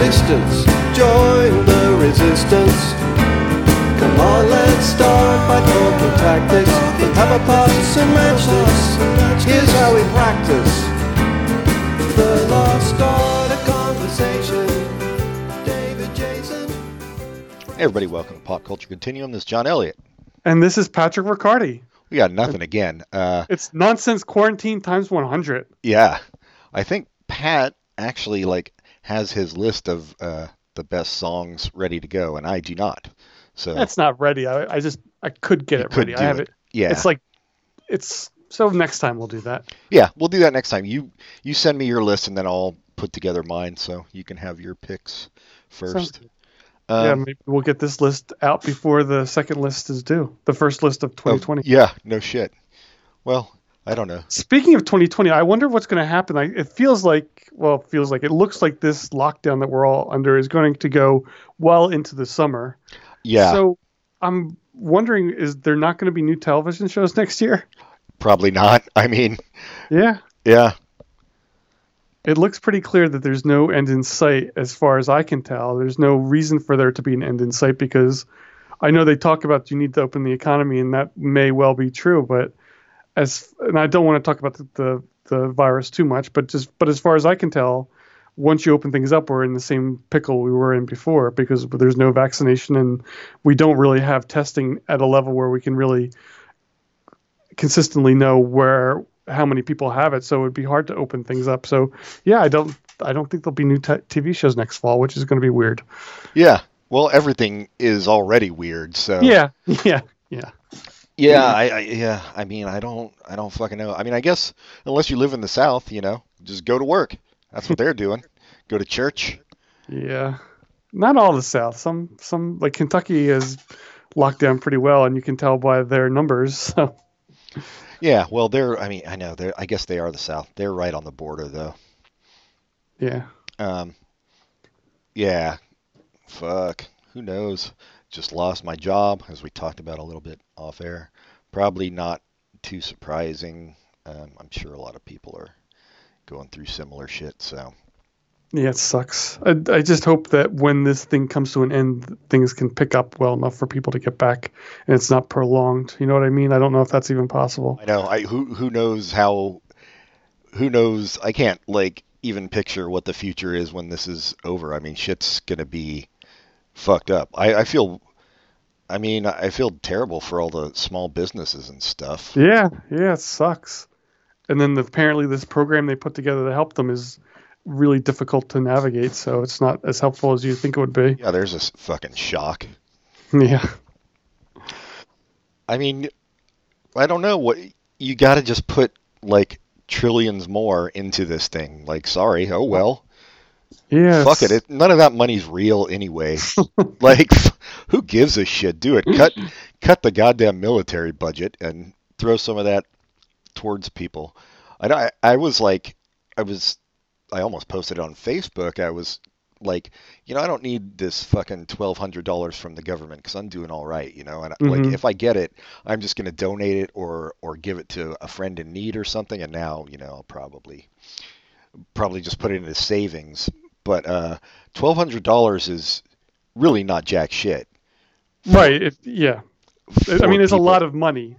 existence. Join the resistance. Come on, let's start by talking tactics. Let's have a pass and match this. Here's how we practice. The lost art of conversation. David Jason. Hey everybody, welcome to Pop Culture Continuum. This is John Elliott. And this is Patrick Riccardi. We got nothing again. Uh, It's nonsense quarantine times 100. yeah, I think Pat actually like has his list of uh, the best songs ready to go, and I do not. So That's not ready. I, I just I could get it ready. I have it. it. yeah, It's like it's so next time we'll do that. yeah, we'll do that next time. You you send me your list, and then I'll put together mine, so you can have your picks first. Um, yeah, maybe we'll get this list out before the second list is due. The first list of oh, 2020. yeah, no shit. Well, I don't know. Speaking of 2020, I wonder what's going to happen. It feels like, well, it feels like it looks like this lockdown that we're all under is going to go well into the summer. Yeah, So I'm wondering, is there not going to be new television shows next year? probably not. I mean, Yeah, yeah, it looks pretty clear that there's no end in sight as far as I can tell. There's no reason for there to be an end in sight because I know they talk about you need to open the economy and that may well be true, but as and I don't want to talk about the, the, the virus too much, but just but as far as I can tell, once you open things up, we're in the same pickle we were in before because there's no vaccination and we don't really have testing at a level where we can really consistently know where how many people have it. So it'd be hard to open things up. So yeah, I don't I don't think there'll be new t- TV shows next fall, which is going to be weird. yeah. Well, everything is already weird, so Yeah, yeah, yeah. Yeah, I, I yeah, I mean, I don't I don't fucking know. I mean, I guess unless you live in the South, you know, just go to work. That's what they're doing. Go to church. Yeah, not all the South. Some some like Kentucky is locked down pretty well, and you can tell by their numbers. So Yeah, well, they're I mean, I know they're I guess they are the South. They're right on the border though. yeah, Um yeah. Fuck. Who knows? Just lost my job as we talked about a little bit off air. Probably not too surprising. Um, I'm sure a lot of people are going through similar shit, so yeah, it sucks. I, I just hope that when this thing comes to an end, things can pick up well enough for people to get back, and it's not prolonged. You know what I mean? I don't know if that's even possible. I know. I who who knows how who knows I can't like even picture what the future is when this is over. I mean shit's gonna be fucked up. I, I feel I mean I feel terrible for all the small businesses and stuff. Yeah, yeah, it sucks. And then the, apparently this program they put together to help them is really difficult to navigate, so it's not as helpful as you think it would be. Yeah, there's a fucking shock. Yeah. I mean I don't know what you got to just put like trillions more into this thing. Like sorry, oh well. Yeah. Fuck it. it. None of that money's real anyway. like, who gives a shit? Do it. Cut, cut the goddamn military budget and throw some of that towards people. I know. I, I was like, I was, I almost posted it on Facebook. I was like, you know, I don't need this fucking twelve hundred dollars from the government because I'm doing all right, you know. And like, Mhm. if I get it, I'm just gonna donate it or or give it to a friend in need or something. And now, you know, I'll probably probably just put it into savings. But uh, twelve hundred dollars is really not jack shit. Right. It, yeah. I mean, it's a lot of money,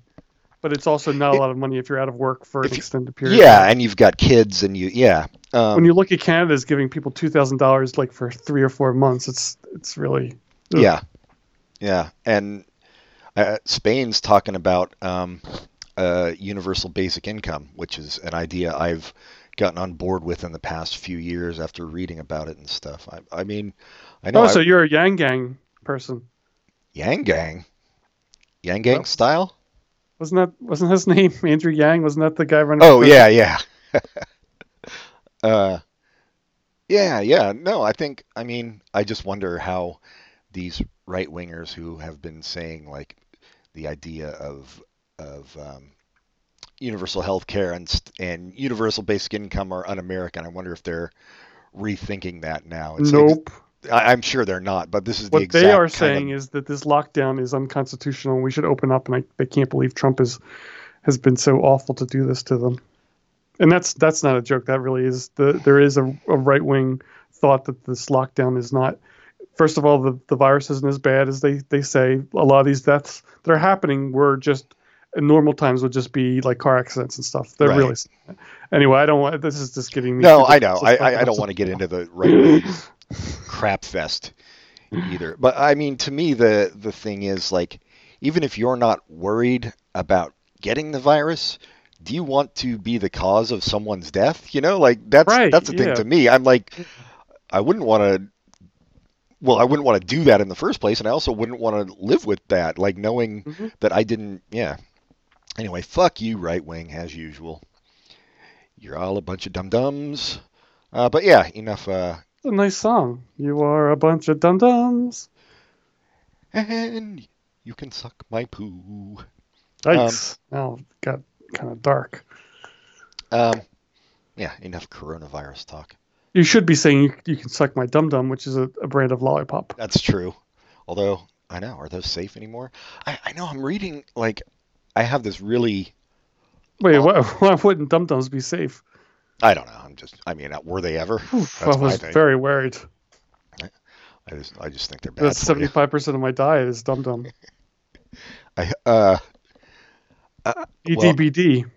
but it's also not a lot of money if you're out of work for an extended period. Yeah, and you've got kids, and you yeah. Um, When you look at Canada's giving people two thousand dollars like for three or four months, it's it's really Ugh. Yeah, yeah, and uh, Spain's talking about um, uh, universal basic income, which is an idea I've gotten on board with in the past few years after reading about it and stuff. I, I mean, I know Oh, I- so you're a Yang Gang person. Yang Gang, Yang Gang Oh. style. Wasn't that wasn't his name Andrew Yang? Wasn't that the guy running? Oh yeah, yeah. uh, yeah, yeah. No, I think. I mean, I just wonder how these right wingers who have been saying like the idea of of um, universal health care and and universal basic income are un-American. I wonder if they're rethinking that now. It's ex- Nope. I, I'm sure they're not, but this is the What exact they are saying of, is that this lockdown is unconstitutional and we should open up. And I, they can't believe Trump is has been so awful to do this to them. And that's that's not a joke. That really is the there is a, a right wing thought that this lockdown is not. First of all, the, the virus isn't as bad as they, they say. A lot of these deaths that are happening were just normal times would just be like car accidents and stuff. They're Right. really anyway. I don't want. This is just getting me. No, I know. I, I, I don't want to get into the right crap fest either. But I mean, to me, the the thing is like, even if you're not worried about getting the virus, do you want to be the cause of someone's death? You know, like that's Right, that's the thing to me. I'm like, I wouldn't want to. Well, I wouldn't want to do that in the first place, and I also wouldn't want to live with that, like knowing Mhm. that I didn't. Yeah. Anyway, fuck you, right wing, as usual. You're all a bunch of dum dums. Uh, but yeah, enough. Uh, It's a nice song. You are a bunch of dum dums. and you can suck my poo. Yikes! now it got kind of dark. Um, yeah, enough coronavirus talk. You should be saying you, you can suck my dum dum, which is a, a brand of lollipop. That's true. Although I know, are those safe anymore? I, I know I'm reading like I have this really. Wait, why, why wouldn't dum dums be safe? I don't know. I'm just. I mean, uh, were they ever? Oof, That's I was very worried. I just. I just think they're bad. That's seventy five percent of my diet is dum dum. I, uh, EDBD.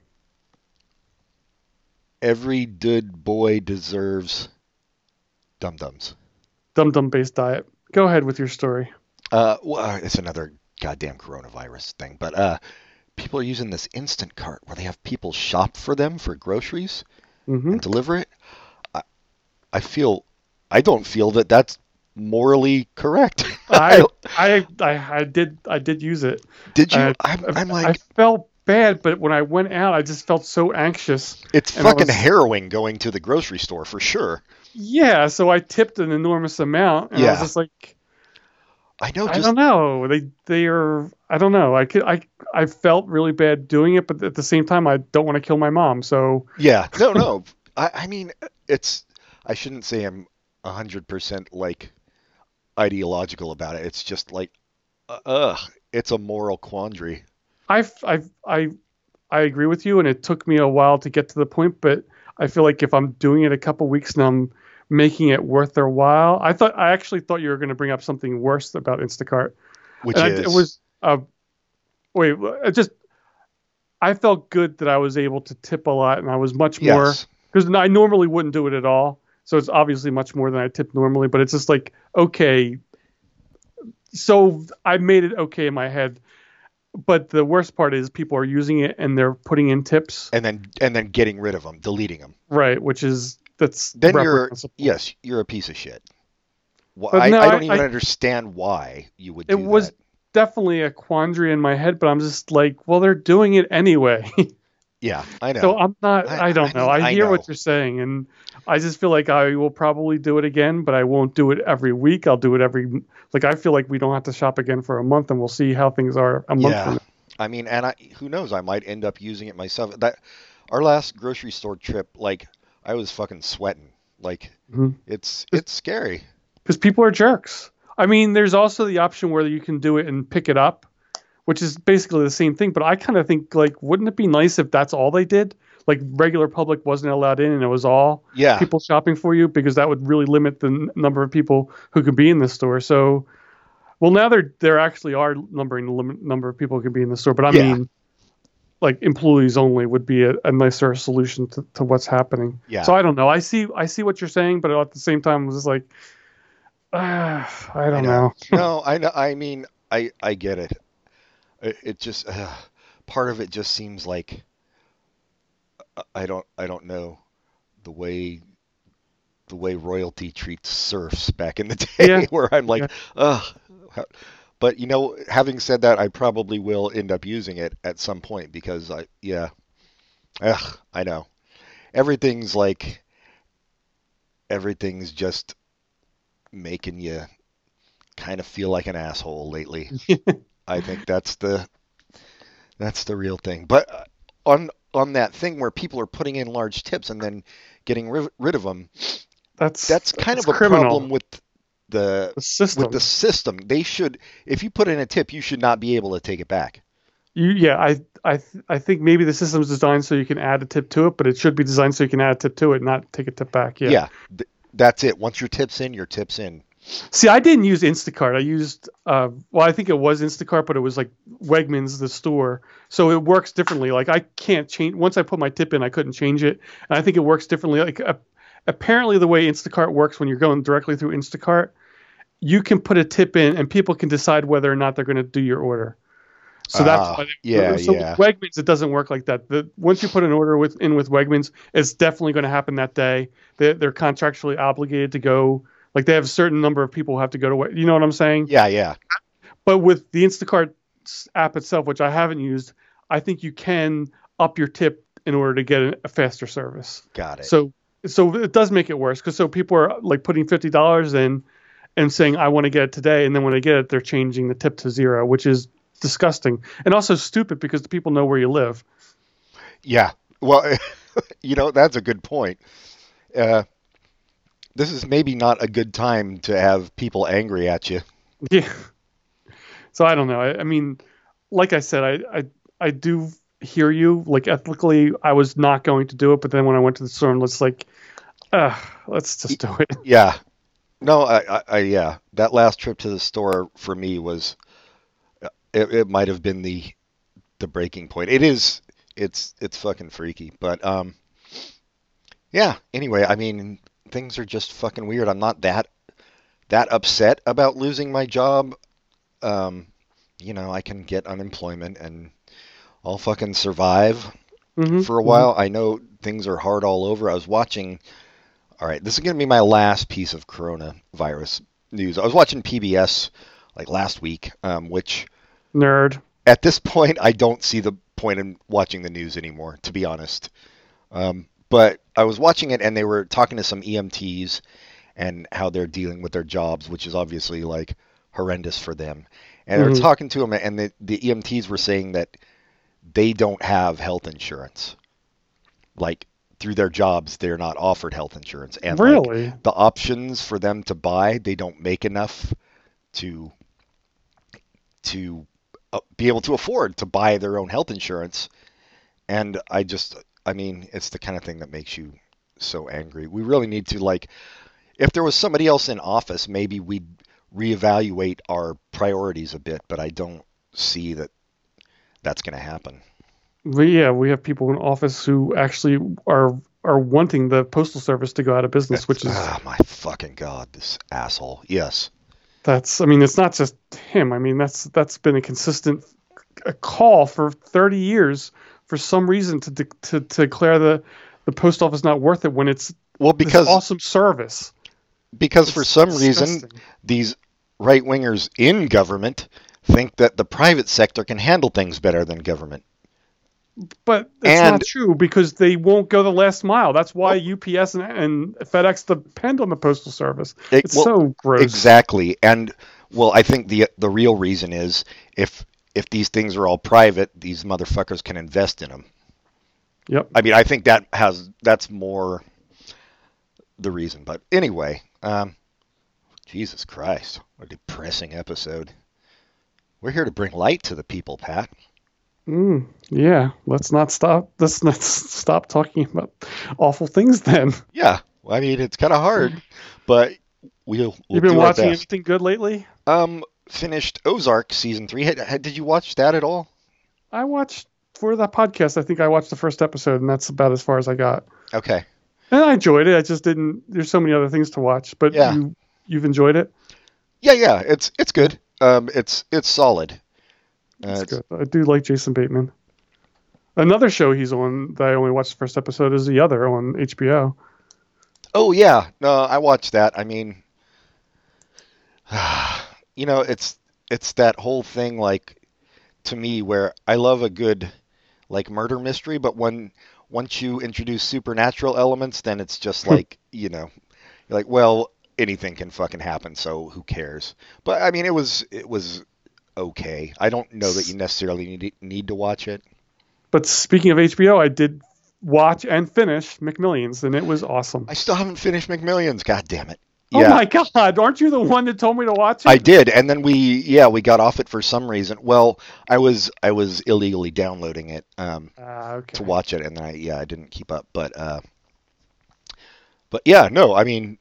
every good boy deserves dum dums. Dum dum based diet. Go ahead with your story. Uh, well, it's another goddamn coronavirus thing, but uh, people are using this Instacart where they have people shop for them for groceries hmm and deliver it. I, I feel, I don't feel that that's morally correct. I, I I I did I did use it. did you? I- I'm, I'm I felt bad, but when I went out, I just felt so anxious. it's fucking was- harrowing going to the grocery store for sure. Yeah, so I tipped an enormous amount, and I was Yeah. just like, I know, I don't know. They they are. I don't know. I could. I I felt really bad doing it, but at the same time, I don't want to kill my mom. So Yeah, no, no. I, I mean, it's. I shouldn't say I'm hundred percent like ideological about it. It's just like, uh, ugh, it's a moral quandary. I I I I agree with you, and it took me a while to get to the point, but I feel like if I'm doing it a couple weeks and I'm making it worth their while, I thought I actually thought you were going to bring up something worse about Instacart. Which And I- is it was uh, wait, it just I felt good that I was able to tip a lot, and I was much more yes, because I normally wouldn't do it at all. So it's obviously much more than I tip normally, but it's just like okay. So I made it okay in my head, but the worst part is people are using it and they're putting in tips, and then and then getting rid of them, deleting them. right? Which is that's Then you're yes, you're a piece of shit. But I, no, I don't I- even I- understand why you would. It was that. definitely a quandary in my head, but I'm just like, well, they're doing it anyway. Yeah, I know. So I'm not. I- don't know. I hear know. what you're saying, and I just feel like I will probably do it again, but I won't do it every week. I'll do it every. Like I feel like we don't have to shop again for a month, and we'll see how things are a month yeah, from now. I mean, and I who knows? I might end up using it myself. That our last grocery store trip, like I was fucking sweating. Like Mhm. it's it's scary. Because people are jerks. I mean, there's also the option where you can do it and pick it up, which is basically the same thing. But I kind of think like, wouldn't it be nice if that's all they did? Like regular public wasn't allowed in, and it was all Yeah, people shopping for you because that would really limit the n- number of people who could be in the store. So, well, now there there actually are numbering the limit number of people who can be in the store, but I Yeah. mean, like employees only would be a, a nicer solution to, to what's happening. Yeah. So I don't know. I see I see what you're saying, but at the same time, it was just like, ah, I don't know. no, I know. I mean, I I get it. It, it just uh, part of it just seems like uh, I don't I don't know the way the way royalty treats serfs back in the day, Yeah. where I'm like, Yeah. ugh. how- But you know, having said that, I probably will end up using it at some point because I yeah, ugh, I know everything's like everything's just making you kind of feel like an asshole lately. I think that's the that's the real thing. But uh, on on that thing where people are putting in large tips and then getting ri- rid of them, That's that's kind that's of a criminal. problem with the the system. with the system. They should if you put in a tip, you should not be able to take it back. You, yeah, I, I, th- I think maybe the system's designed so you can add a tip to it, but it should be designed so you can add a tip to it, not take a tip back. Yeah. Yeah. th- that's it. Once your tip's in, your tip's in. See, I didn't use Instacart. I used, uh, well, I think it was Instacart, but it was like Wegmans, the store. So it works differently. Like I can't change. Once I put my tip in, I couldn't change it. And I think it works differently. Like uh, apparently, the way Instacart works when you're going directly through Instacart, you can put a tip in, and people can decide whether or not they're going to do your order. So that's Ah, why they- yeah, so yeah. with Wegmans, it doesn't work like that. The, once you put an order with in with Wegmans, it's definitely going to happen that day. They, they're contractually obligated to go. Like they have a certain number of people who have to go to. Weg- You know what I'm saying? Yeah, yeah. But with the Instacart app itself, which I haven't used, I think you can up your tip in order to get a faster service. Got it. So so it does make it worse because so people are like putting fifty dollars in and saying I want to get it today, and then when they get it, they're changing the tip to zero, which is disgusting and also stupid because the people know where you live. Yeah. Well, you know, that's a good point. Uh, this is maybe not a good time to have people angry at you. Yeah. So I don't know. I, I mean, like I said, I, I I do hear you. Like ethically, I was not going to do it, but then when I went to the store, and it's like, uh, let's just do it. Yeah. No, I, I, I, yeah. That last trip to the store for me was, it, it might have been the, the breaking point. It is, it's, it's fucking freaky. But, um, yeah. Anyway, I mean, things are just fucking weird. I'm not that, that upset about losing my job. Um, you know, I can get unemployment and I'll fucking survive Mhm, for a while. I know things are hard all over. I was watching. All right, this is going to be my last piece of coronavirus news. I was watching PBS like last week, um, which. Nerd. at this point I don't see the point in watching the news anymore, to be honest. Um, but I was watching it, and they were talking to some EMTs and how they're dealing with their jobs, which is obviously like horrendous for them. And they were Mhm. talking to them, and the, the EMTs were saying that they don't have health insurance. Like through their jobs, they're not offered health insurance, and like, really? the options for them to buy, they don't make enough to to uh, be able to afford to buy their own health insurance. And I just, I mean, it's the kind of thing that makes you so angry. We really need to like, if there was somebody else in office, maybe we'd reevaluate our priorities a bit. But I don't see that that's going to happen. Yeah, we have people in office who actually are are wanting the postal service to go out of business, which is ah, my fucking god, this asshole. Yes. that's. I mean, it's not just him. I mean, that's that's been a consistent a call for 30 years for some reason to de- to, to declare the the post office not worth it when it's Well, this because awesome service. because for It's some reason these right wingers in government think that the private sector can handle things better than government. But it's And- not true because they won't go the last mile. That's why UPS and, and FedEx depend on the postal service. It- It's well, so gross. Exactly. And well, I think the the real reason is if if these things are all private, these motherfuckers can invest in them. Yep. I mean, I think that has that's more the reason. But anyway, um, Jesus Christ, what a depressing episode. We're here to bring light to the people, Pat. Mm, yeah. Let's not stop. Let's not stop talking about awful things. Then Yeah, well, I mean it's kind of hard, but we'll, we'll you've been watching anything good lately? Um, finished Ozark season three. Did you watch that at all? I watched for that podcast. I think I watched the first episode, and that's about as far as I got. Okay. And I enjoyed it. I just didn't. There's so many other things to watch. But Yeah. you you've enjoyed it. Yeah, yeah, it's it's good. Um, it's it's solid. Uh, it's- good. I do like Jason Bateman. Another show he's on that I only watched the first episode is The Outsider on HBO. Oh yeah, no, I watched that. I mean, you know, it's it's that whole thing like to me where I love a good like murder mystery, but when once you introduce supernatural elements, then it's just like you know, you're like, well, anything can fucking happen, so who cares? But I mean, it was it was okay. I don't know that you necessarily need need to watch it. But speaking of HBO, I did watch and finish McMillions, and it was awesome. I still haven't finished McMillions. God damn it. Oh my god! Aren't you the one that told me to watch it? I did, and then we yeah we got off it for some reason. Well, I was I was illegally downloading it um, Ah, okay. to watch it, and then I yeah I didn't keep up, but uh, but yeah no I mean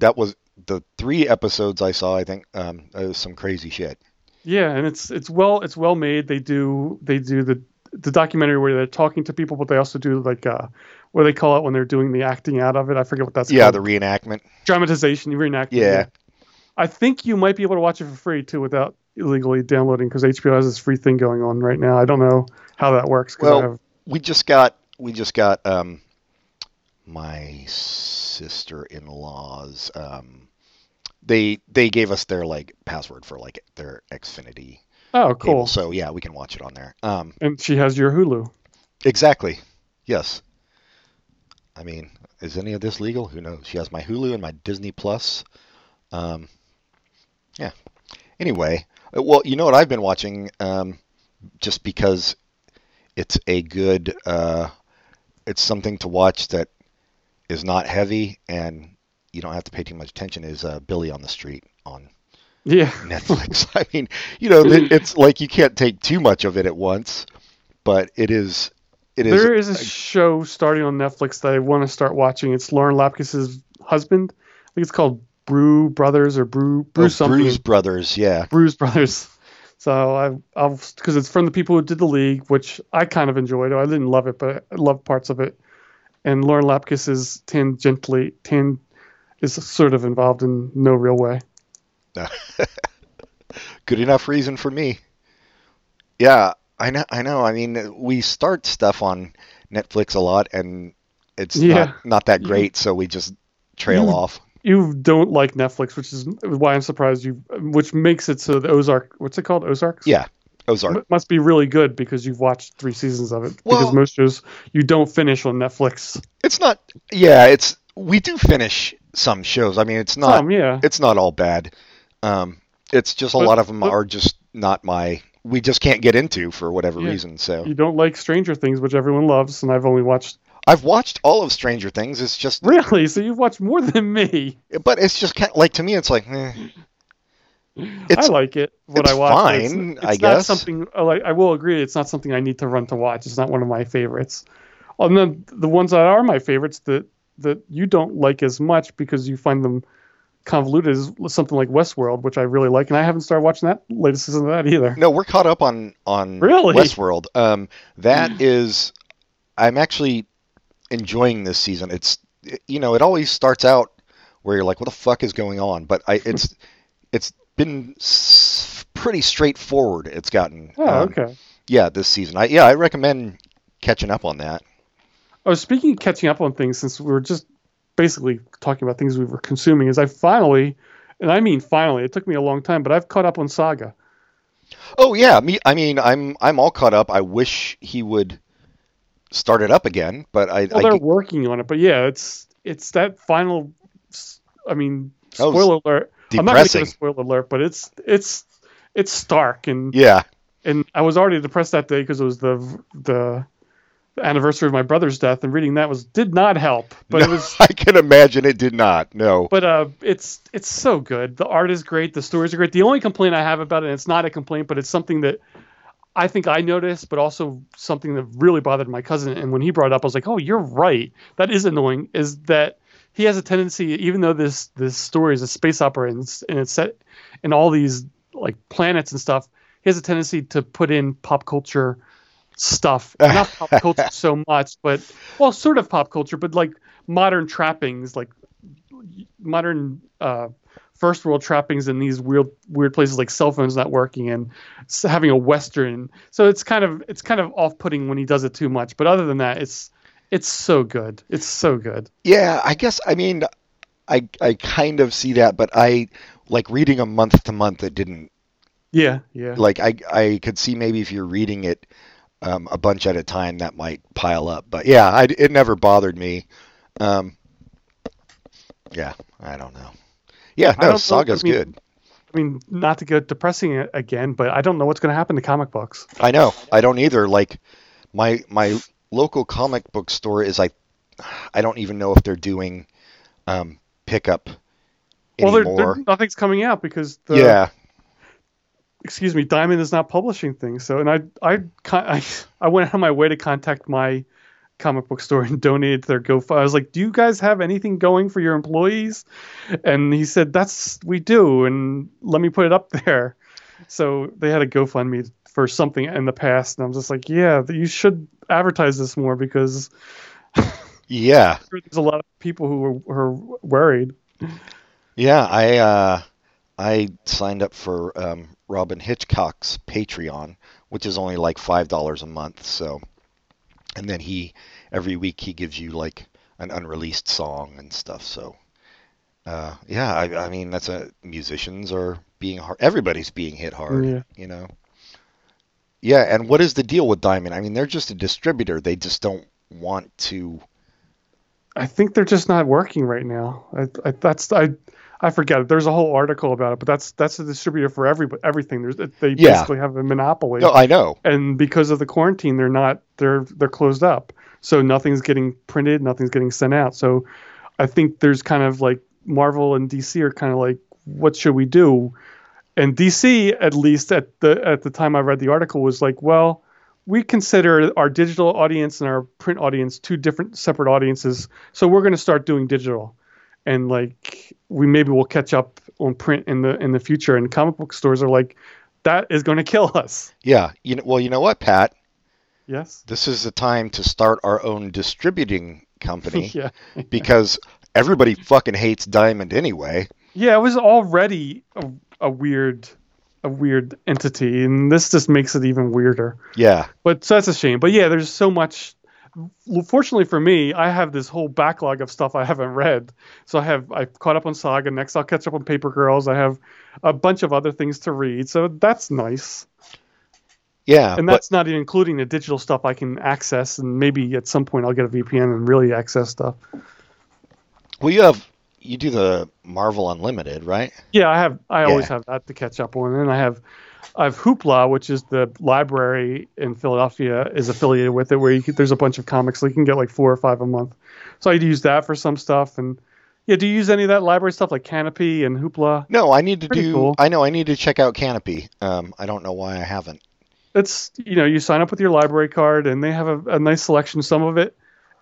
that was the three episodes I saw. I think um, it was some crazy shit. Yeah, and it's it's well it's well made. They do they do the the documentary where they're talking to people, but they also do like uh, what they call it when they're doing the acting out of it. I forget what that's Yeah, called. the reenactment. dramatization, reenactment. Yeah. I think you might be able to watch it for free too without illegally downloading because HBO has this free thing going on right now. I don't know how that works. Well, have, we just got we just got um, my sister-in-law's. Um, they they gave us their like password for like their Xfinity oh, cable, cool. so yeah, we can watch it on there. Um, And she has your Hulu. exactly. Yes. I mean, is any of this legal? Who knows? She has my Hulu and my Disney Plus. Um, yeah. Anyway, uh, well, you know what I've been watching, um, just because it's a good, uh, it's something to watch that is not heavy and you don't have to pay too much attention. Is uh, Billy on the Street on Yeah. Netflix? I mean, you know, it's like you can't take too much of it at once, but it is. It is. There is a show starting on Netflix that I want to start watching. It's Lauren Lapkus's husband. I think it's called Brew Brothers or Brew Brew oh, something. Brews Brothers. Yeah. Brews Brothers. So I, I'll because it's from the people who did the league, which I kind of enjoyed. I didn't love it, but I loved parts of it. And Lauren Lapkus is tangentially tan is sort of involved in no real way. Good enough reason for me. Yeah, I know. I know. I mean, we start stuff on Netflix a lot, and it's Yeah. not not that great, so we just trail You- off. You don't like Netflix, which is why I'm surprised you. Which makes it so the Ozark. What's it called? Ozarks. Yeah, Ozark. M- must be really good because you've watched three seasons of it. Well- because most shows you don't finish on Netflix. It's not. Yeah, it's. We do finish some shows. I mean, it's not. Some, yeah. It's not all bad. Um, it's just a But- lot of them but- are just not my. We just can't get into for whatever Yeah. reason. So You don't like Stranger Things, which everyone loves, and I've only watched. I've watched all of Stranger Things. It's just, Really? So you've watched more than me. but it's just kind of, like to me, it's like. Eh. It's I like it. What it's I watch. but it's- It's, I not guess. something. Like I will agree, it's not something I need to run to watch. It's not one of my favorites. And then the ones that are my favorites that that you don't like as much because you find them convoluted is something like Westworld, which I really like, and I haven't started watching that latest season of that either. No, we're caught up on on Really? Westworld. Um, that is, I'm actually enjoying this season. It's you know, it always starts out where you're like, what the fuck is going on? But I, it's it's been s- pretty straightforward. It's gotten. Oh, um, okay. Yeah, this season. I yeah, I recommend catching up on that. Oh, speaking of catching up on things, since we were just basically talking about things we were consuming, is I finally, and I mean finally, it took me a long time, but I've caught up on Saga. Oh yeah, me. I mean, I'm I'm all caught up. I wish he would start it up again, but I, Well, I they're working on it, but yeah, it's it's that final. I mean, spoiler alert. I'm not going to depressing. give a spoiler alert, but it's it's it's stark, and yeah. and I was already depressed that day because it was the the anniversary of my brother's death, and reading that was did not help. But it was I can imagine it did not. No. but uh, it's it's so good. The art is great. The stories are great. The only complaint I have about it, and it's not a complaint, but it's something that I think I noticed, but also something that really bothered my cousin. And when he brought it up, I was like, "Oh, you're right. That is annoying." Is that he has a tendency, even though this this story is a space opera and it's, and it's set in all these like planets and stuff, he has a tendency to put in pop culture stuff. Not pop culture so much, but well, sort of pop culture, but like modern trappings, like modern uh, first world trappings in these weird weird places like cell phones not working and having a western. So it's kind of it's kind of off putting when he does it too much. But other than that, it's it's so good. It's so good. Yeah, I guess I mean I I kind of see that, but I like reading a month to month it didn't Yeah, yeah. like I I could see maybe if you're reading it um, a bunch at a time that might pile up. But yeah, I, it never bothered me. Um, yeah, I don't know. Yeah, no, Saga's I mean- good. I mean, not to get depressing again, but I don't know what's going to happen to comic books. I know. I don't either. Like my my local comic book store is like I don't even know if they're doing um, pickup Well, there, anymore. there, nothing's coming out because the, yeah. excuse me, Diamond is not publishing things. So, and I, I, I, I went out of my way to contact my comic book store and donated to their GoFundMe. I was like, "Do you guys have anything going for your employees?" And he said, "That's we do, and let me put it up there." So they had a GoFundMe for something in the past, and I'm just like, "Yeah, you should advertise this more because Yeah, there's a lot of people who are, are worried." yeah. I uh, I signed up for um, Robyn Hitchcock's Patreon, which is only like five dollars a month. So, and then he every week he gives you like an unreleased song and stuff. So, uh, yeah. I, I mean, that's a musicians are being hard. Everybody's being hit hard. Yeah. You know. Yeah, and what is the deal with Diamond? I mean, they're just a distributor. They just don't want to. I think they're just not working right now. I, I that's I I forget it. There's a whole article about it, but that's that's a distributor for every everything. There's they Yeah. basically have a monopoly. No, I know. and because of the quarantine they're not they're they're closed up so nothing's getting printed nothing's getting sent out so i think there's kind of like marvel and dc are kind of like what should we do and dc at least at the at the time i read the article was like well we consider our digital audience and our print audience two different separate audiences so we're going to start doing digital and like we maybe will catch up on print in the in the future and comic book stores are like that is going to kill us Yeah. You know. Well, you know what, Pat? yes This is the time to start our own distributing company yeah because everybody fucking hates Diamond anyway. Yeah, it was already a, a weird, a weird entity, and this just makes it even weirder. Yeah. But so that's a shame. But yeah, there's so much. Fortunately for me, I have this whole backlog of stuff I haven't read. So I have I've caught up on Saga. Next, I'll catch up on Paper Girls. I have a bunch of other things to read. So that's nice. Yeah. And but that's not even including the digital stuff I can access. And maybe at some point I'll get a VPN and really access stuff. well, you have you do the Marvel Unlimited, right? Yeah, I have. I always have that to catch up on, and I have, I have Hoopla, which is the library in Philadelphia is affiliated with it, where you there's a bunch of comics, so you can get like four or five a month. So I use that for some stuff, and yeah, do you use any of that library stuff like Kanopy and Hoopla? No, I need to Pretty do. cool. I know I need to check out Kanopy. Um, I don't know why I haven't. It's you know you sign up with your library card, and they have a, a nice selection. Some of it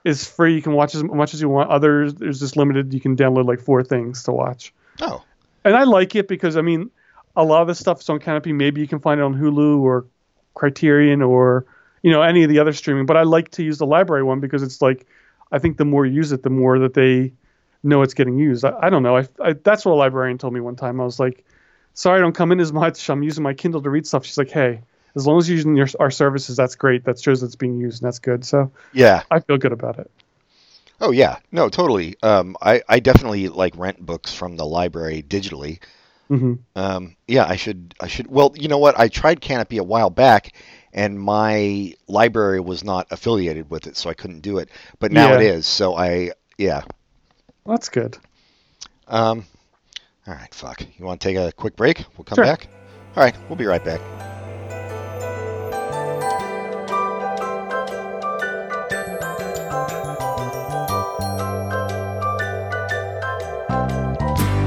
is free; you can watch as much as you want. Others there's just limited. You can download like four things to watch. Oh, and I like it because I mean, a lot of the stuff is on Kanopy. Maybe you can find it on Hulu or Criterion or you know any of the other streaming. But I like to use the library one because it's like I think the more you use it, the more that they know it's getting used. I, I don't know. I, I that's what a librarian told me one time. I was like, sorry, I don't come in as much. I'm using my Kindle to read stuff. She's like, hey, as long as you're using your, our services, that's great. That shows it's being used, and that's good. So yeah. I feel good about it. Oh yeah. No, totally. Um, I I definitely like rent books from the library digitally. hmm Um, yeah, I should. I should. Well, you know what? I tried Kanopy a while back, and my library was not affiliated with it, so I couldn't do it. But now Yeah. it is. So I, yeah. That's good. Um, all right. Fuck. You want to take a quick break? We'll come Sure. back. All right. We'll be right back.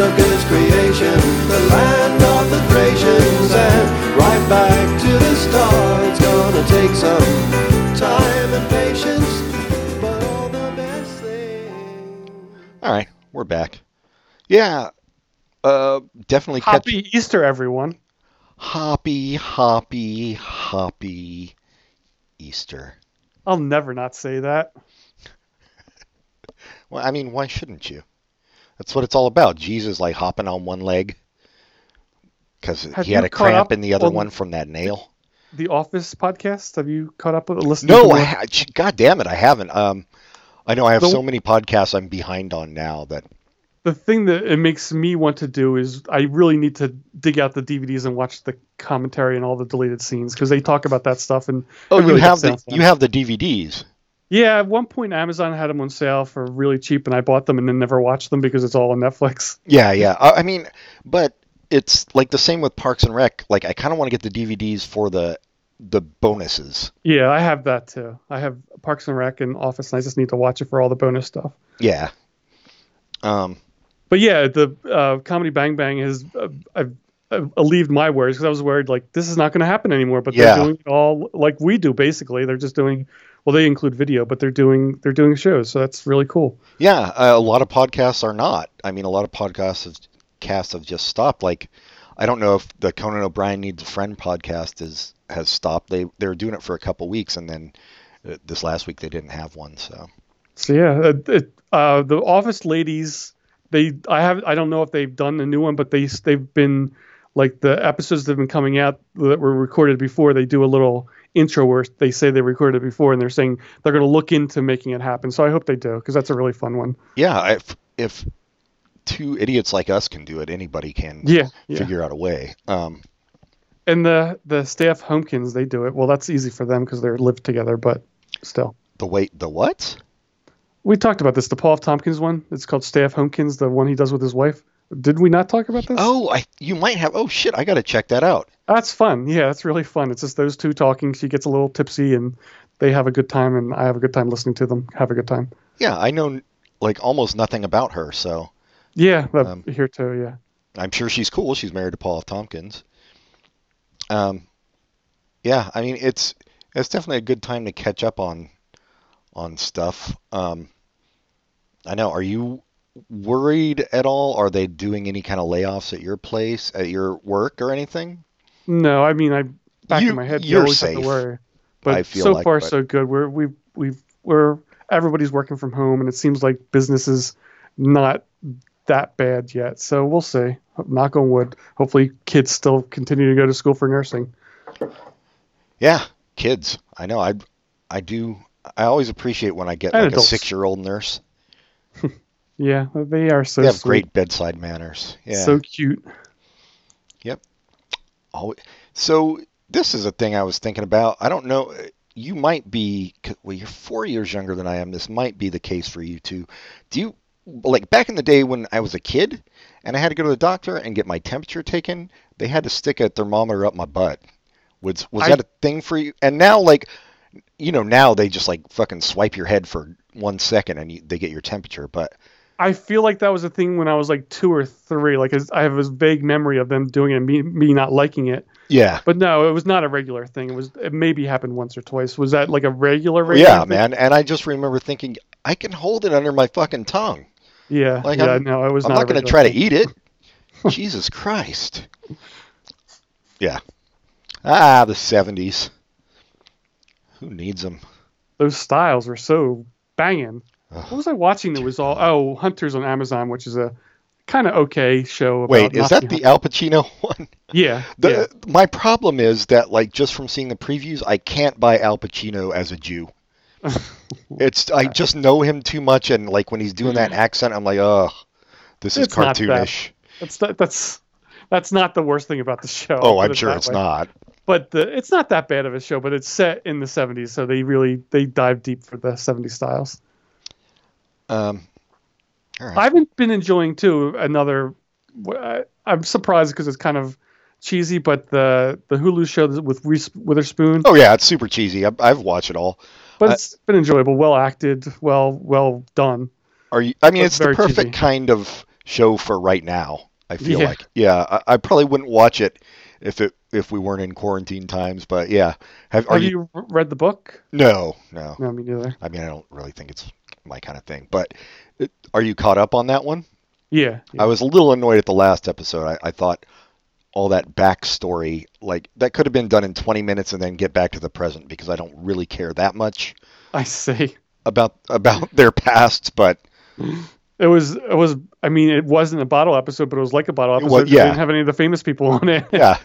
Bram Stoker's creation, the land of the Thracians, and right back to the start. It's gonna take some time and patience, but all the best things. All right. We're back. Yeah. Uh, definitely catch Happy Easter, everyone. hoppy, hoppy, hoppy Easter. I'll never not say that. Well, I mean, why shouldn't you? That's what it's all about. Jesus like hopping on one leg because he had a cramp in the other on- one from that nail. The Office podcast. Have you caught up with listening? No, to I, ha- God damn it, I haven't. Um, I know I have The- so many podcasts I'm behind on now that the thing that it makes me want to do is I really need to dig out the DVDs and watch the commentary and all the deleted scenes because they talk about that stuff and Oh, it you really have the you have the DVDs. Yeah. At one point, Amazon had them on sale for really cheap, and I bought them and then never watched them because it's all on Netflix. Yeah, yeah. I, I mean, but it's like the same with Parks and Rec. Like I kind of want to get the DVDs for the the bonuses. Yeah, I have that too. I have Parks and Rec and Office, and I just need to watch it for all the bonus stuff. Yeah. Um. But yeah, the uh, comedy Bang Bang has uh, I've, I've alleviated my worries because I was worried like this is not going to happen anymore. But Yeah. they're doing it all like we do basically. They're just doing well. They include video, but they're doing they're doing shows, so that's really cool. Yeah, uh, a lot of podcasts are not. I mean, a lot of podcasts have, casts have just stopped. Like, I don't know if the Conan O'Brien Needs a Friend podcast is has stopped. They they were doing it for a couple weeks, and then uh, this last week they didn't have one. So So yeah, it, it, uh, the Office ladies, they I have I don't know if they've done a new one, but they they've been like the episodes that have been coming out that were recorded before. They do a little intro where they say they recorded it before, and they're saying they're going to look into making it happen. So I hope they do because that's a really fun one. yeah, if if two idiots like us can do it, anybody can Yeah, yeah. figure out a way. Um, And the the staff Homekins they do it. Well, that's easy for them because they live together, but still. the wait, the what? We talked about this, the Paul F. Tompkins one. It's called Staff Homekins, the one he does with his wife. Did we not talk about this? Oh, I you might have. Oh shit, I got to check that out. That's fun. Yeah, that's really fun. It's just those two talking. She gets a little tipsy, and they have a good time, and I have a good time listening to them. Have a good time. Yeah, I know like almost nothing about her, so Yeah, Um, here too. Yeah. I'm sure she's cool. She's married to Paul. Tompkins. Um, yeah, I mean it's it's definitely a good time to catch up on on stuff. Um, I know. Are you worried at all? Are they doing any kind of layoffs at your place, at your work, or anything? No, I mean, I back You- in my head, you you're always have safe, to worry. But so like, far, but- so good. We're we we've we're everybody's working from home, and it seems like business is not that bad yet. So we'll see. Knock on wood. Hopefully, kids still continue to go to school for nursing. Yeah, kids. I know. I I do. I always appreciate when I get And like adults. a six-year-old nurse. Yeah, they are so They have sweet, great bedside manners. Yeah. so cute. Yep. Always. So this is a thing I was thinking about. I don't know. You might be. Well, you're four years younger than I am. This might be the case for you too. Do you like back in the day when I was a kid and I had to go to the doctor and get my temperature taken? They had to stick a thermometer up my butt. Was was I- that a thing for you? And now, like, you know, now they just like fucking swipe your head for one second and you, they get your temperature. But I feel like that was a thing when I was like two or three. Like I have this vague memory of them doing it, and me, me not liking it. yeah, But no, it was not a regular thing. It was it maybe happened once or twice. Was that like a regular? regular yeah, thing? man. And I just remember thinking I can hold it under my fucking tongue. Yeah, Like, yeah. I'm- no, it was I'm not. not going to try to eat it. Jesus Christ. Yeah. Ah, the 70s. Who needs them? Those styles were so banging. Ugh. What was I watching? That was all oh Hunters on Amazon, which is a kind of okay show. About Wait, is that the Al Pacino one? Yeah, The, My problem is that, like, just from seeing the previews, I can't buy Al Pacino as a Jew. it's I just know him too much, and like when he's doing that hmm. accent, I'm like, oh, this is It's not that. cartoonish. That's that, that's that's not the worst thing about the show. Oh, I'm sure it's way. not. But the, it's not that bad of a show. But it's set in the '70s, so they really they dive deep for the '70s styles. Um, right. I haven't been enjoying too another. I- I'm surprised because it's kind of cheesy, but the the Hulu show with Reese Witherspoon, oh yeah, it's super cheesy. I've, I've watched it all. but I- it's been enjoyable, well acted, well well done. Are you? I mean, it's the perfect cheesy. kind of show for right now. I feel Yeah. like, yeah, I, I probably wouldn't watch it if it if we weren't in quarantine times. But yeah, have, are Have you? you read the book? No, no. No, me neither. I mean, I don't really think it's my kind of thing. But it, are you caught up on that one? Yeah, yeah. I was a little annoyed at the last episode. I, I thought all that backstory, like that, could have been done in 20 minutes and then get back to the present because I don't really care that much I see. about about their pasts. But It was it was. I mean, it wasn't a bottle episode, but it was like a bottle episode. They yeah. didn't have any of the famous people on it. yeah,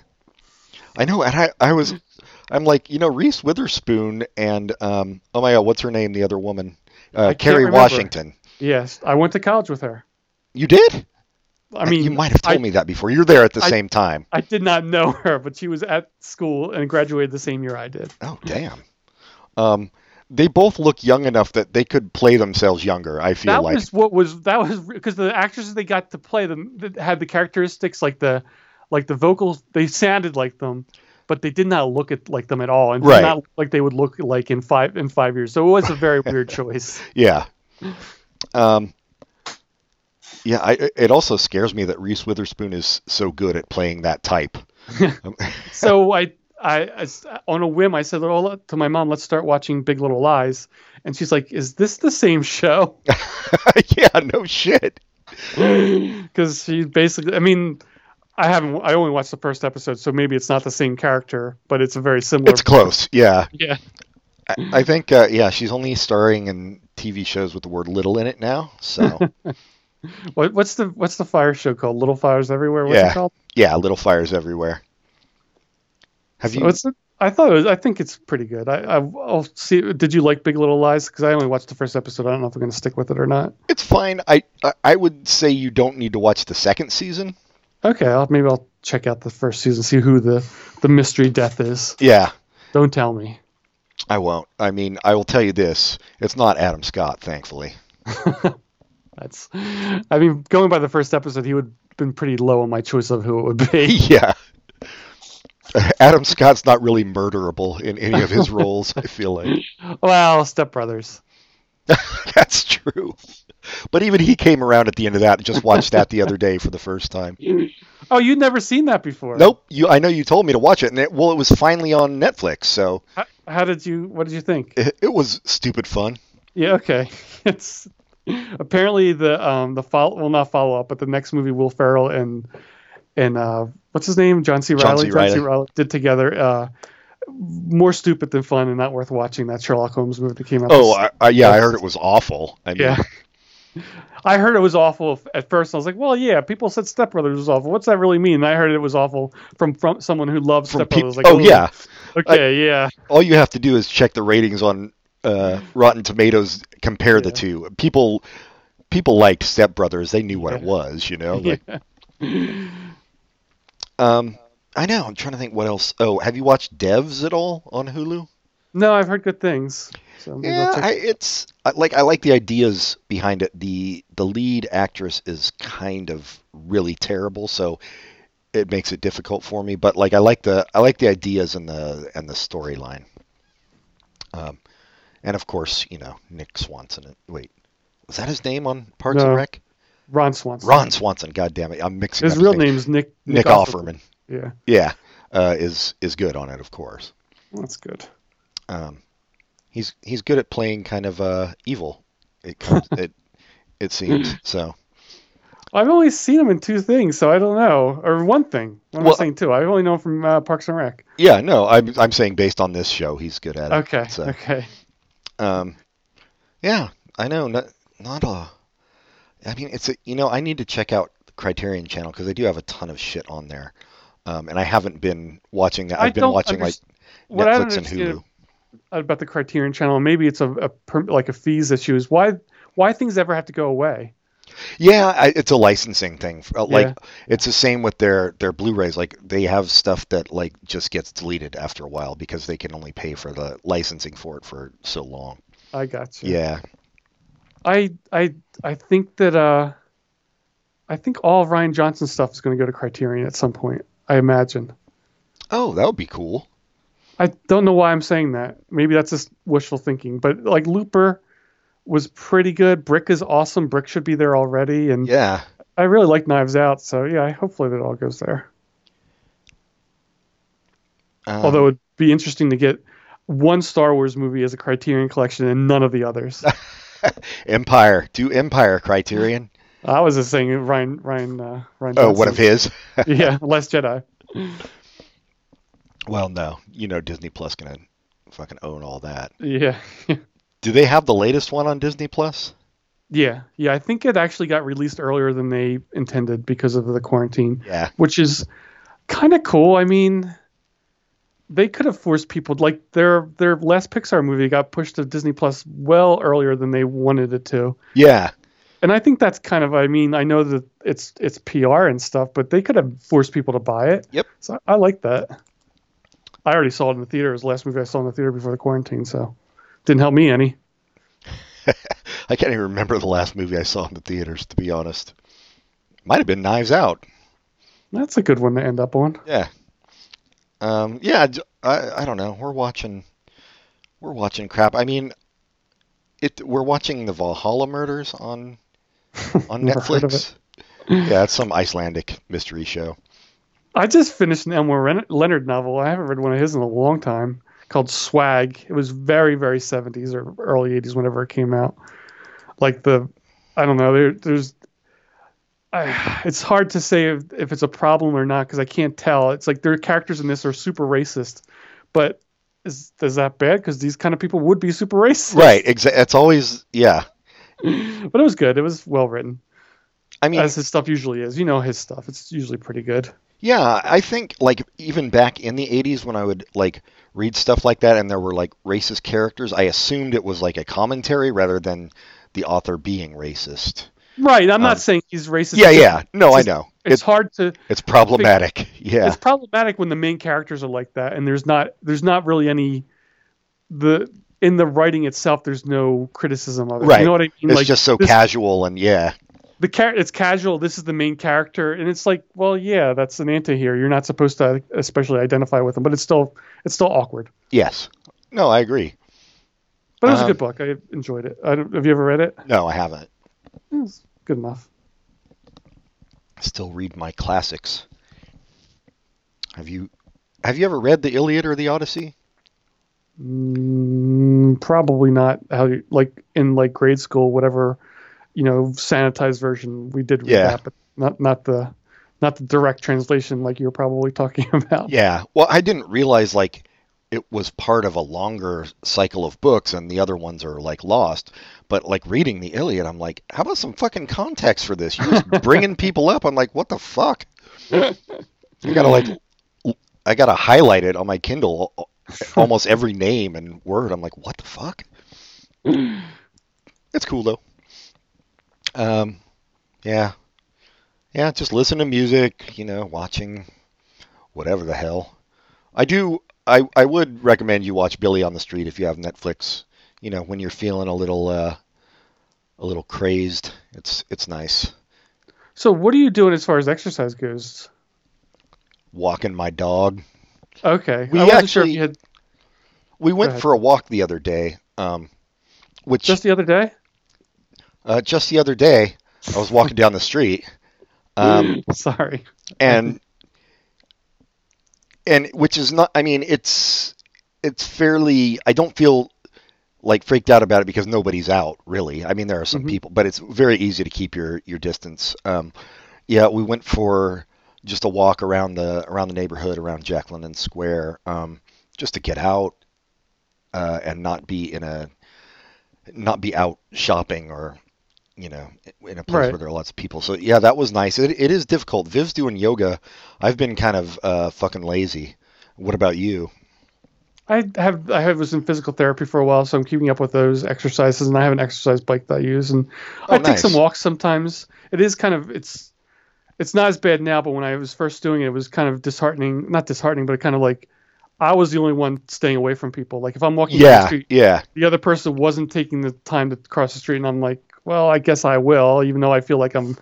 I know. And I, I was, I'm like, you know, Reese Witherspoon and um, oh my god, what's her name? The other woman, uh, Kerry. Washington. yes, I went to college with her. You did? I mean, you might have told I, me that before. You're there at the I- same time. I did not know her, but she was at school and graduated the same year I did. Oh, damn. Um, they both look young enough that they could play themselves younger. I feel that like. was what was that was because the actresses they got to play them that had the characteristics like the like the vocals they sounded like them but they did not look at like them at all and did Right. not like they would look like in five in five years so it was a very weird choice Yeah. Um, yeah, I, it also scares me that Reese Witherspoon is so good at playing that type. Um, I, I, on a whim I said oh, to my mom let's start watching Big Little Lies and she's like is this the same show yeah, no shit. because she basically I mean I haven't I only watched the first episode so maybe it's not the same character but it's a very similar It's close. Yeah. yeah I, I think, uh, yeah, she's only starring in TV shows with the word little in it now. So, What, what's the what's the fire show called? Little Fires Everywhere. What's Yeah. it called? yeah, little fires everywhere. Have So you? it's I thought it was, I think it's pretty good. I, I I'll see. Did you like Big Little Lies? Because I only watched the first episode. I don't know if I'm going to stick with it or not. It's fine. I I would say you don't need to watch the second season. Okay, I'll, maybe I'll check out the first season, see who the the mystery death is. Yeah, Don't tell me. I won't. I mean, I will tell you this: it's not Adam Scott, thankfully. That's. I mean, going by the first episode, he would have been pretty low on my choice of who it would be. yeah. Adam Scott's not really murderable in any of his roles. I feel like well, Step Brothers. that's true. But even he came around at the end of that. And just watched that the other day for the first time. Oh, you'd never seen that before. Nope. You. I know you told me to watch it, and it, well, it was finally on Netflix, so How, how did you? What did you think? it, it was stupid fun. Yeah, okay. It's apparently the um the follow well not follow up, but the next movie Will Ferrell and and uh what's his name John C. Reilly John Reilly C. Reilly did together. Uh, more stupid than fun and not worth watching. That Sherlock Holmes movie that came out. Oh, I, I, yeah, I heard it was awful. I mean, yeah. I heard it was awful at first. I was like, well, yeah, people said Step Brothers was awful. What's that really mean? And I heard it was awful from from someone who loves Step peop- Brothers. Like, oh "Ooh, yeah, okay, yeah, all you have to do is check the ratings on uh, Rotten Tomatoes. Compare the two. People, people liked Step Brothers. They knew what it was. You know. Like, yeah. um, I know. I'm trying to think what else. Oh, have you watched Devs at all on Hulu? No, I've heard good things. So maybe Yeah. I, it's I, like I like the ideas behind it. the The lead actress is kind of really terrible, so it makes it difficult for me. But like I like the I like the ideas and the and the storyline. Um, and of course, you know Nick Swanson. Wait, was that his name on Parks No. and Rec? Ron Swanson. Ron Swanson. God damn it, I'm mixing. Up. His real name's Nick Nick Offerman. Offerman. Yeah, Yeah, uh, is is good on it, of course. that's good. Um, he's he's good at playing kind of uh, evil. It comes, it it seems so. I've only seen him in two things, so I don't know. Or one thing. What am Well- I saying two? I only know him from uh, Parks and Rec. Yeah, no, I'm I'm saying based on this show, he's good at it. Okay. So, Okay. um, yeah, I know. Not not a. I mean, it's a you know I need to check out the Criterion Channel because they do have a ton of shit on there. Um, and I haven't been watching that. I I've been don't watching like underst- I Netflix and Hulu. about the Criterion Channel, maybe it's a, a per, like a fees issue. Is why why things ever have to go away? Yeah, I, it's a licensing thing. Uh, Like Yeah. it's the same with their their Blu-rays. Like they have stuff that like just gets deleted after a while because they can only pay for the licensing for it for so long. I got you. Yeah. I I I think that uh, I think all of Rian Johnson stuff is going to go to Criterion at some point. I imagine. Oh, that would be cool. I don't know why I'm saying that. Maybe that's just wishful thinking. But like Looper was pretty good. Brick is awesome. Brick should be there already, and Yeah. I really like Knives Out. So yeah, hopefully that all goes there. Um, Although it'd be interesting to get one Star Wars movie as a Criterion collection and none of the others. Empire, do Empire Criterion. I was just saying Ryan Ryan uh, Ryan. Oh, one of his. yeah, Last Jedi. Well, no, you know Disney Plus gonna fucking own all that. Yeah. Do they have the latest one on Disney Plus? Yeah, yeah. I think it actually got released earlier than they intended because of the quarantine, Yeah. which is kind of cool. I mean, they could have forced people like their their last Pixar movie got pushed to Disney Plus well earlier than they wanted it to. Yeah. And I think that's kind of. I mean, I know that it's it's PR and stuff, but they could have forced people to buy it. Yep. So I, I like that. I already saw it in the theater. It was the last movie I saw in the theater before the quarantine, so didn't help me any. I can't even remember the last movie I saw in the theaters, to be honest. Might have been Knives Out. That's a good one to end up on. Yeah. Um, yeah, I don't know. We're watching we're watching crap. I mean, it we're watching the Valhalla murders on on Never heard Netflix. Yeah, it's some Icelandic mystery show. I just finished an Elmore Ren- Leonard novel. I haven't read one of his in a long time called Swag. It was very, very 70s or early 80s whenever it came out. Like the, I don't know, there, there's, I, it's hard to say if, if it's a problem or not because I can't tell. It's like their characters in this are super racist, but is, is that bad? Because these kind of people would be super racist. Right, exa- it's always yeah. But it was good. It was well written, I mean, as his stuff usually is. You know his stuff. It's usually pretty good. Yeah, I think like even back in the 80s when I would like read stuff like that and there were like racist characters, I assumed it was like a commentary rather than the author being racist. Right. I'm not Um, saying he's racist. Yeah, yeah. No, I know. It's It's hard to it's problematic. Yeah. it's problematic when the main characters are like that and there's not there's not really any the in the writing itself there's no criticism of it Right. you know what i mean It's just so this- casual and yeah. the char- it's casual this is the main character and it's like well yeah that's an anti here you're not supposed to especially identify with him but it's still it's still awkward Yes. No, I agree. but it was Um, a good book i enjoyed it I don't, have you ever read it No, I haven't. it was good enough Still read my classics. Have you have you ever read the Iliad or the Odyssey? Mm, probably not how you, like in like grade school, whatever, you know, sanitized version. We did Yeah. that, but not not the not the direct translation like you were probably talking about. Yeah. Well, I didn't realize like it was part of a longer cycle of books and the other ones are like lost. But like reading the Iliad, I'm like, how about some fucking context for this? You're just bringing people up. I'm like, what the fuck? You gotta like, i gotta highlight it on my Kindle, almost every name and word. I'm like, what the fuck? It's cool though. Um, yeah, yeah. Just listen to music. You know, watching whatever the hell. I do. I I would recommend you watch Billy on the Street if you have Netflix. You know, when you're feeling a little uh, a little crazed, it's it's nice. So what are you doing as far as exercise goes? Walking my dog. Okay, We I wasn't sure if actually- you had We went for a walk the other day. Um, which just the other day. uh, just the other day, I was walking down the street. Um, Sorry. and and which is not i mean it's it's fairly i don't feel like freaked out about it because nobody's out really i mean there are some Mhm. people but it's very easy to keep your your distance um yeah we went for just a walk around the around the neighborhood around jack london square um just to get out uh and not be in a not be out shopping or you know in a place Right. where there are lots of people. So yeah that was nice. It, it is difficult. Viv's doing yoga. I've been kind of uh fucking lazy. What about you? I have I have was in physical therapy for a while, so I'm keeping up with those exercises, and I have an exercise bike that I use, and Oh, I take some walks sometimes. It is kind of it's it's not as bad now, but when I was first doing it, it was kind of disheartening. Not disheartening, but kind of like I was the only one staying away from people. Like if I'm walking down the yeah street, yeah the other person wasn't taking the time to cross the street, and I'm like, well, I guess I will, even though I feel like I'm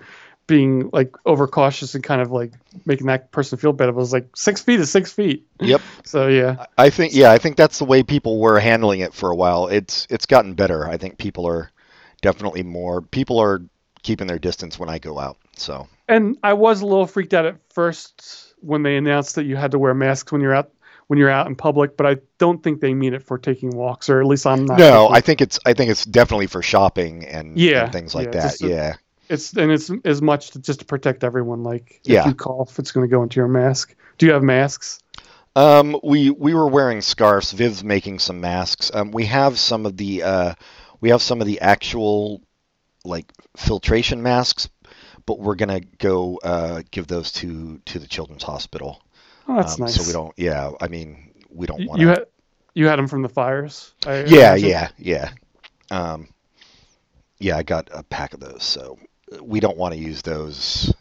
being like overcautious and kind of like making that person feel bad. It was like six feet is six feet. yep So yeah. i think yeah i think that's the way people were handling it for a while it's it's gotten better i think people are definitely more people are keeping their distance when i go out so And I was a little freaked out at first when they announced that you had to wear masks when you're out when you're out in public, but I don't think they mean it for taking walks, or at least I'm not. no thinking- i think it's i think it's definitely for shopping and, Yeah, and things like yeah, that a- yeah it's and it's as much to, just to protect everyone. Like Yeah. if you cough, it's going to go into your mask. Do you have masks? Um, we we were wearing scarves. Viv's making some masks. Um, we have some of the uh, we have some of the actual like filtration masks, but we're gonna go uh, give those to to the children's hospital. Oh, that's um, nice. So we don't. Yeah, I mean we don't want you had you had them from the fires. I Yeah, imagine? yeah, yeah. Um, yeah, I got a pack of those, so we don't want to use those.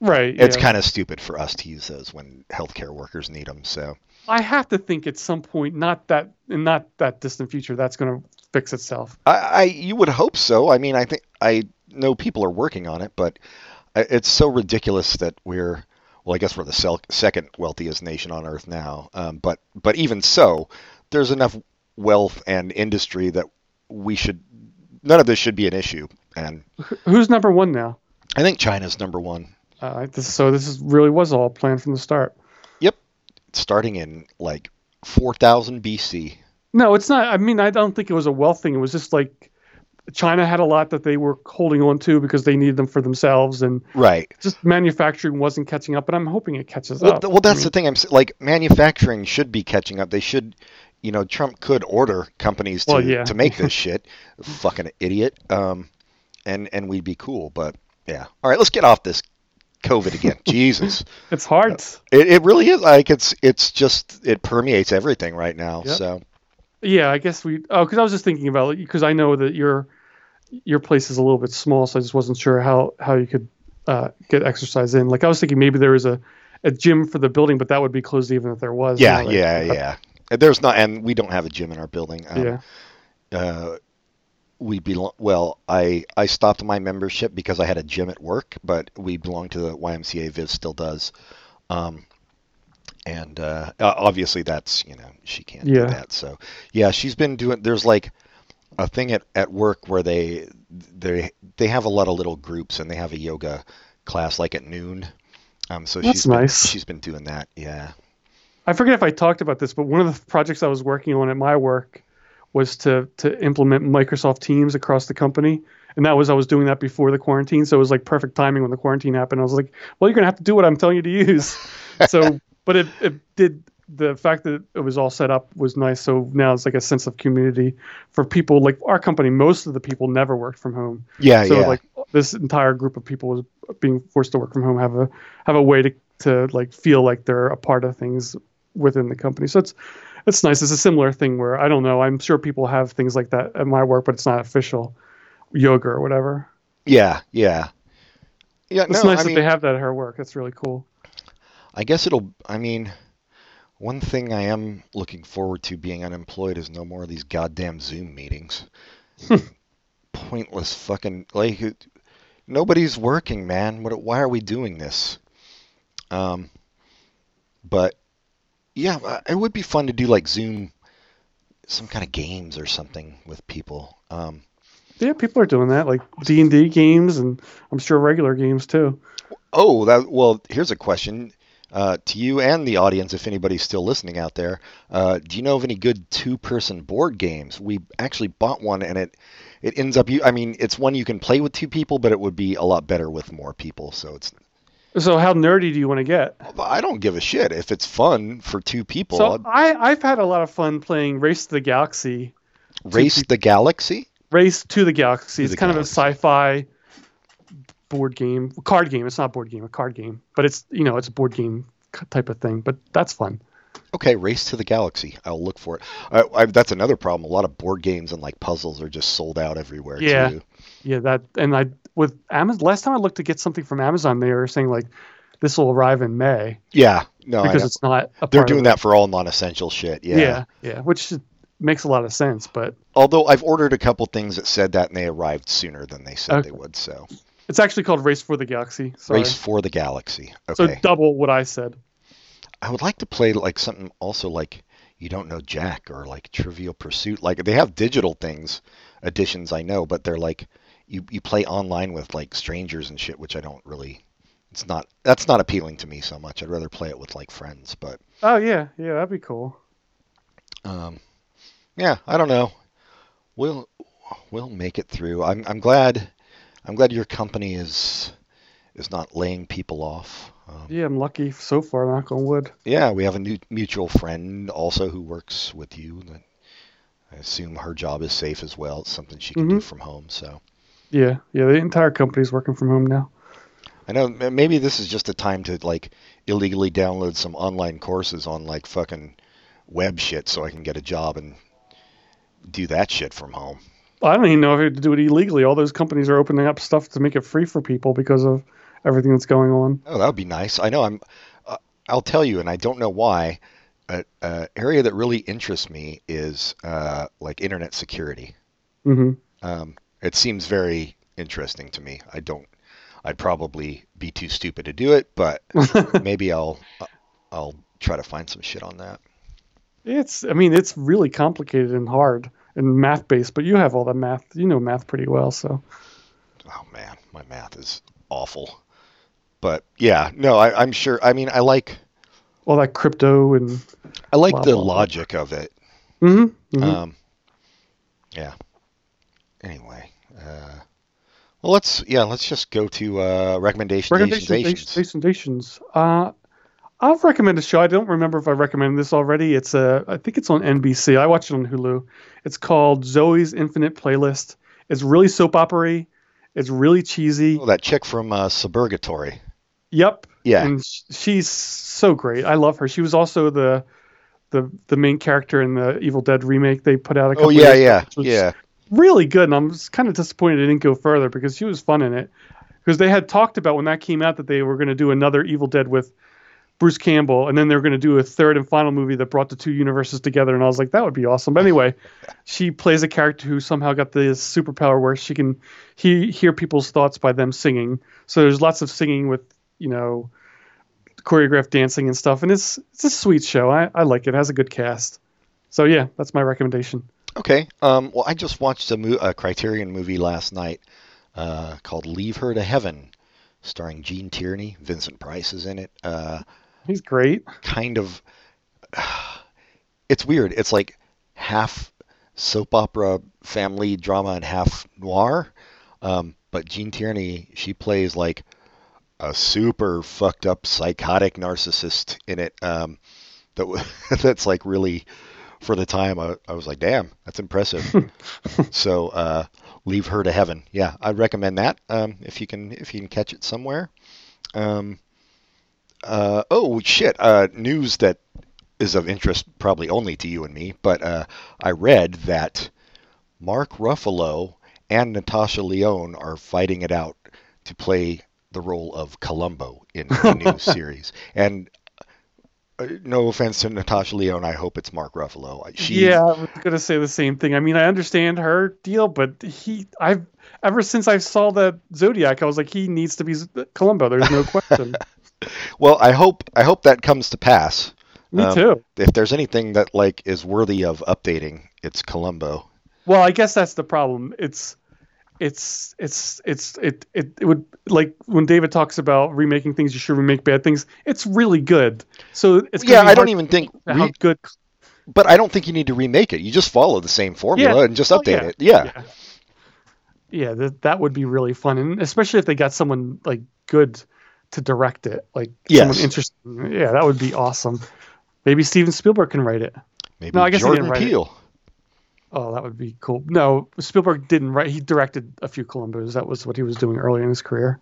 Right. It's yeah. kind of stupid for us to use those when healthcare workers need them. So I have to think at some point, not that in not that distant future, that's going to fix itself. I, I you would hope so. I mean, I think I know people are working on it, but it's so ridiculous that we're well, I guess we're the sel- second wealthiest nation on earth now. Um, but but even so, there's enough wealth and industry that we should none of this should be an issue. And Who's number one now? I think China's number one. Uh, this, so this is really was all planned from the start. Yep, starting in like 4000 BC. No, it's not. I mean, I don't think it was a wealth thing. It was just like China had a lot that they were holding on to because they needed them for themselves, and Right. just manufacturing wasn't catching up. But I'm hoping it catches Well, up. th- well that's I the thing. I'm like manufacturing should be catching up. They should, you know, Trump could order companies to Well, yeah. to make this shit. Fucking idiot. Um, and and we'd be cool. But yeah. All right, let's get off this COVID again. Jesus, it's hard. it, it really is. Like it's it's just it permeates everything right now. Yep. So Yeah, I guess we. Oh, because I was just thinking about it because I know that your your place is a little bit small, so I just wasn't sure how how you could uh, get exercise in. Like I was thinking maybe there was a a gym for the building, but that would be closed even if there was. yeah, you know, like- yeah, yeah. There's not, and we don't have a gym in our building. Um, yeah. uh, we belong. Well, I I stopped my membership because I had a gym at work, but we belong to the YMCA. Viv still does, um, and uh, obviously that's you know she can't Yeah. do that. So yeah, she's been doing. There's like a thing at, at work where they they they have a lot of little groups and they have a yoga class like at noon. Um, so That's she's been, she's been doing that. Yeah. I forget if I talked about this, but one of the projects I was working on at my work was to to implement Microsoft Teams across the company. And that was I was doing that before the quarantine, so it was like perfect timing when the quarantine happened. I was like, "Well, you're gonna have to do what I'm telling you to use." so, but it, it did the fact that it was all set up was nice. So now it's like a sense of community for people like our company. Most of the people never worked from home, Yeah. so yeah. like this entire group of people was being forced to work from home have a have a way to to like feel like they're a part of things within the company. So it's it's nice. It's a similar thing where I don't know. I'm sure people have things like that at my work, but it's not official yoga or whatever. yeah. Yeah. Yeah. It's no, nice I that mean, they have that at her work. That's really cool. I guess it'll. I mean, one thing I am looking forward to being unemployed is no more of these goddamn Zoom meetings. Pointless fucking like. Nobody's working, man. What? Why are we doing this? Um, but yeah, uh, it would be fun to do like Zoom, some kind of games or something with people. Um, Yeah, people are doing that, like D and D games, and I'm sure regular games too. Oh, that well. Here's a question uh, to you and the audience, if anybody's still listening out there. Uh, do you know of any good two-person board games? We actually bought one, and it it ends up. You, I mean, it's one you can play with two people, but it would be a lot better with more people. So it's. So how nerdy do you want to get? I don't give a shit if it's fun for two people. So I I've had a lot of fun playing Race to the Galaxy. Race to, the Galaxy. Race to the Galaxy. To it's the kind Galaxy. of a sci-fi board game, card game. It's not board game, a card game, but it's you know it's a board game type of thing. But that's fun. Okay, Race to the Galaxy. I'll look for it. I, I, that's another problem. A lot of board games and like puzzles are just sold out everywhere. Yeah. Too. Yeah, that and I with Amazon. Last time I looked to get something from Amazon, they were saying like this will arrive in May Yeah. No, because it's not. A they're doing that for all non-essential shit. Yeah. yeah, which makes a lot of sense. But Although I've ordered a couple things that said that and they arrived sooner than they said Okay. they would. So it's actually called Race for the Galaxy. Sorry. Race for the Galaxy. Okay. So double what I said. I would like to play like something also like you don't know Jack or like Trivial Pursuit. Like they have digital things, editions I know, but they're like you you play online with like strangers and shit, which I don't really. It's not that's not appealing to me so much. I'd rather play it with like friends. But Oh yeah, yeah, that'd be cool. um, yeah, I don't know. We'll we'll make it through. I'm I'm glad I'm glad your company is is not laying people off. Um, Yeah, I'm lucky so far. Knock on wood. Yeah, we have a new mutual friend also who works with you. That I assume her job is safe as well. It's something she can do Mhm. from home. So Yeah, yeah. The entire company's working from home now. I know maybe this is just a time to like illegally download some online courses on like fucking web shit so I can get a job and do that shit from home. I don't even know if you have to do it illegally. All those companies are opening up stuff to make it free for people because of everything that's going on. Oh, that would be nice. I know. I'm. Uh, I'll tell you, and I don't know why. An uh, area that really interests me is uh, like internet security. Mm-hmm. Um, it seems very interesting to me. I don't. I'd probably be too stupid to do it, but maybe I'll. I'll try to find some shit on that. It's, I mean, it's really complicated and hard and math based, but you have all the math. You know math pretty well, so. Oh man, my math is awful. But yeah, no, I, I'm sure. I mean, I like. All that crypto and. I like Blah, the blah, blah. logic of it. hmm Um, yeah. Anyway, uh, well, let's yeah, let's just go to uh, recommendations. Recommendations, Recommendations. recommendations. Uh, I'll recommend a show. I don't remember if I recommended this already. It's a, I think it's on NBC. I watch it on Hulu. It's called Zoey's Infinite Playlist. It's really soap opery. It's really cheesy. Oh, that chick from uh, Suburgatory. Yep. Yeah. And she's so great. I love her. She was also the the the main character in the Evil Dead remake they put out a couple Oh yeah, yeah, yeah. really good. And I'm kind of disappointed it didn't go further because she was fun in it. Because they had talked about when that came out that they were going to do another Evil Dead with Bruce Campbell, and then they were going to do a third and final movie that brought the two universes together. And I was like, that would be awesome. But anyway, she plays a character who somehow got this superpower where she can he- hear people's thoughts by them singing. So there's lots of singing with you know choreographed dancing and stuff, and it's it's a sweet show. I, I like it. It has a good cast. So yeah, that's my recommendation. Okay. Um, well, I just watched a, mo- a Criterion movie last night uh, called "Leave Her to Heaven," starring Gene Tierney. Vincent Price is in it. Uh, He's great. kind of it's weird. It's like half soap opera family drama and half noir. Um, but Gene Tierney she plays like a super fucked up psychotic narcissist in it um, that that's like really for the time I, I was like damn that's impressive. So uh, leave her to heaven. Yeah I'd recommend that um, if you can if you can catch it somewhere. Um, uh, oh shit! Uh, news that is of interest probably only to you and me, but uh, I read that Mark Ruffalo and Natasha Lyonne are fighting it out to play the role of Columbo in the new series. And uh, no offense to Natasha Lyonne, I hope it's Mark Ruffalo. She, Yeah, I was gonna say the same thing. I mean, I understand her deal, but he, I've ever since I saw that Zodiac, I was like, he needs to be Columbo. There's no question. Well, I hope I hope that comes to pass. Me Um, too. If there's anything that like is worthy of updating, it's Columbo. Well, I guess that's the problem. It's, it's, it's, it's, it, it, it would like when David talks about remaking things, you should remake bad things. It's really good. So it's Yeah, I don't even think. to how good. But I don't think you need to remake it. You just follow the same formula Yeah. and just Oh, update yeah. it. Yeah. Yeah, yeah that that would be really fun, and especially if they got someone like good to direct it, like Yes. someone interesting. Yeah, that would be awesome. Maybe Steven Spielberg can write it. Maybe No, I guess he Jordan didn't write it. Peele. Oh, that would be cool. No, Spielberg didn't write. He directed a few Columbos. That was what he was doing early in his career.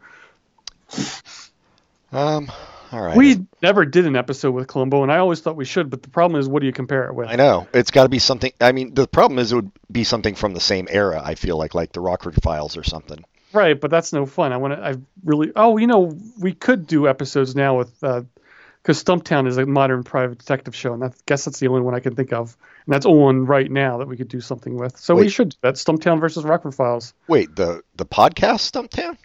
Um. All right. We never did an episode with Columbo, and I always thought we should. But the problem is, what do you compare it with? I know it's got to be something. I mean, the problem is it would be something from the same era. I feel like, like the Rockford Files or something. Right, but that's no fun. I want to. I really. Oh, you know, we could do episodes now with because Stumptown is a modern private detective show, and I guess that's the only one I can think of, and that's on right now that we could do something with. So we should. That's Stumptown versus Rockford Files. Wait, the the podcast Stumptown?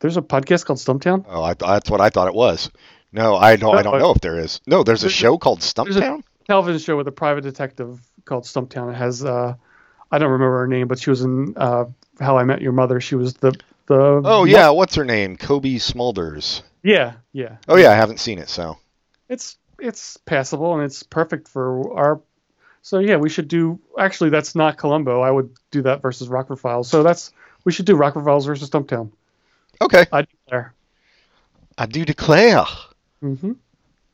There's a podcast called Stumptown. Oh, I, that's what I thought it was. No, I don't. I don't know if there is. No, there's a there's a- show called Stumptown. Television show with a private detective called Stumptown. It has. Uh, I don't remember her name, but she was in uh, How I Met Your Mother. She was the the. Oh yeah, what's her name? Cobie Smulders. Yeah, yeah. Oh yeah, I haven't seen it. So it's it's passable and it's perfect for our so yeah we should do actually that's not columbo i would do that versus rockford files so that's we should do rockford files versus stumptown okay, i declare I do declare. mm-hmm.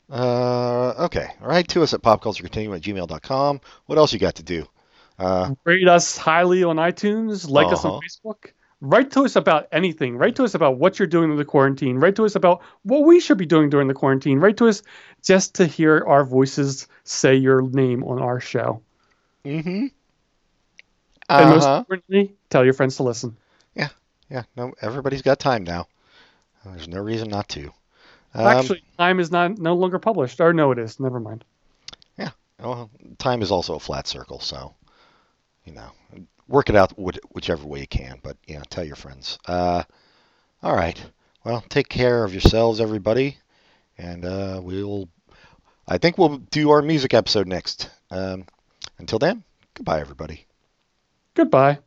Uh, okay. Write to us at popculturecontinuum at gmail.com. What else you got to do? Uh, rate us highly on itunes like us on Uh-huh. facebook write to us about anything write to us about what you're doing in the quarantine write to us about what we should be doing during the quarantine write to us just to hear our voices say your name on our show mm-hmm. And most Uh-huh. importantly, tell your friends to listen. Yeah, yeah. no, everybody's got time now. There's no reason not to. Um, Actually, time is not no longer published. Or no, it is. Never mind. Yeah. Well, time is also a flat circle, so you know, work it out which- whichever way you can. But yeah, tell your friends. Uh, all right. Well, take care of yourselves, everybody, and uh, we'll. I think we'll do our music episode next. Um, until then, goodbye, everybody. Goodbye.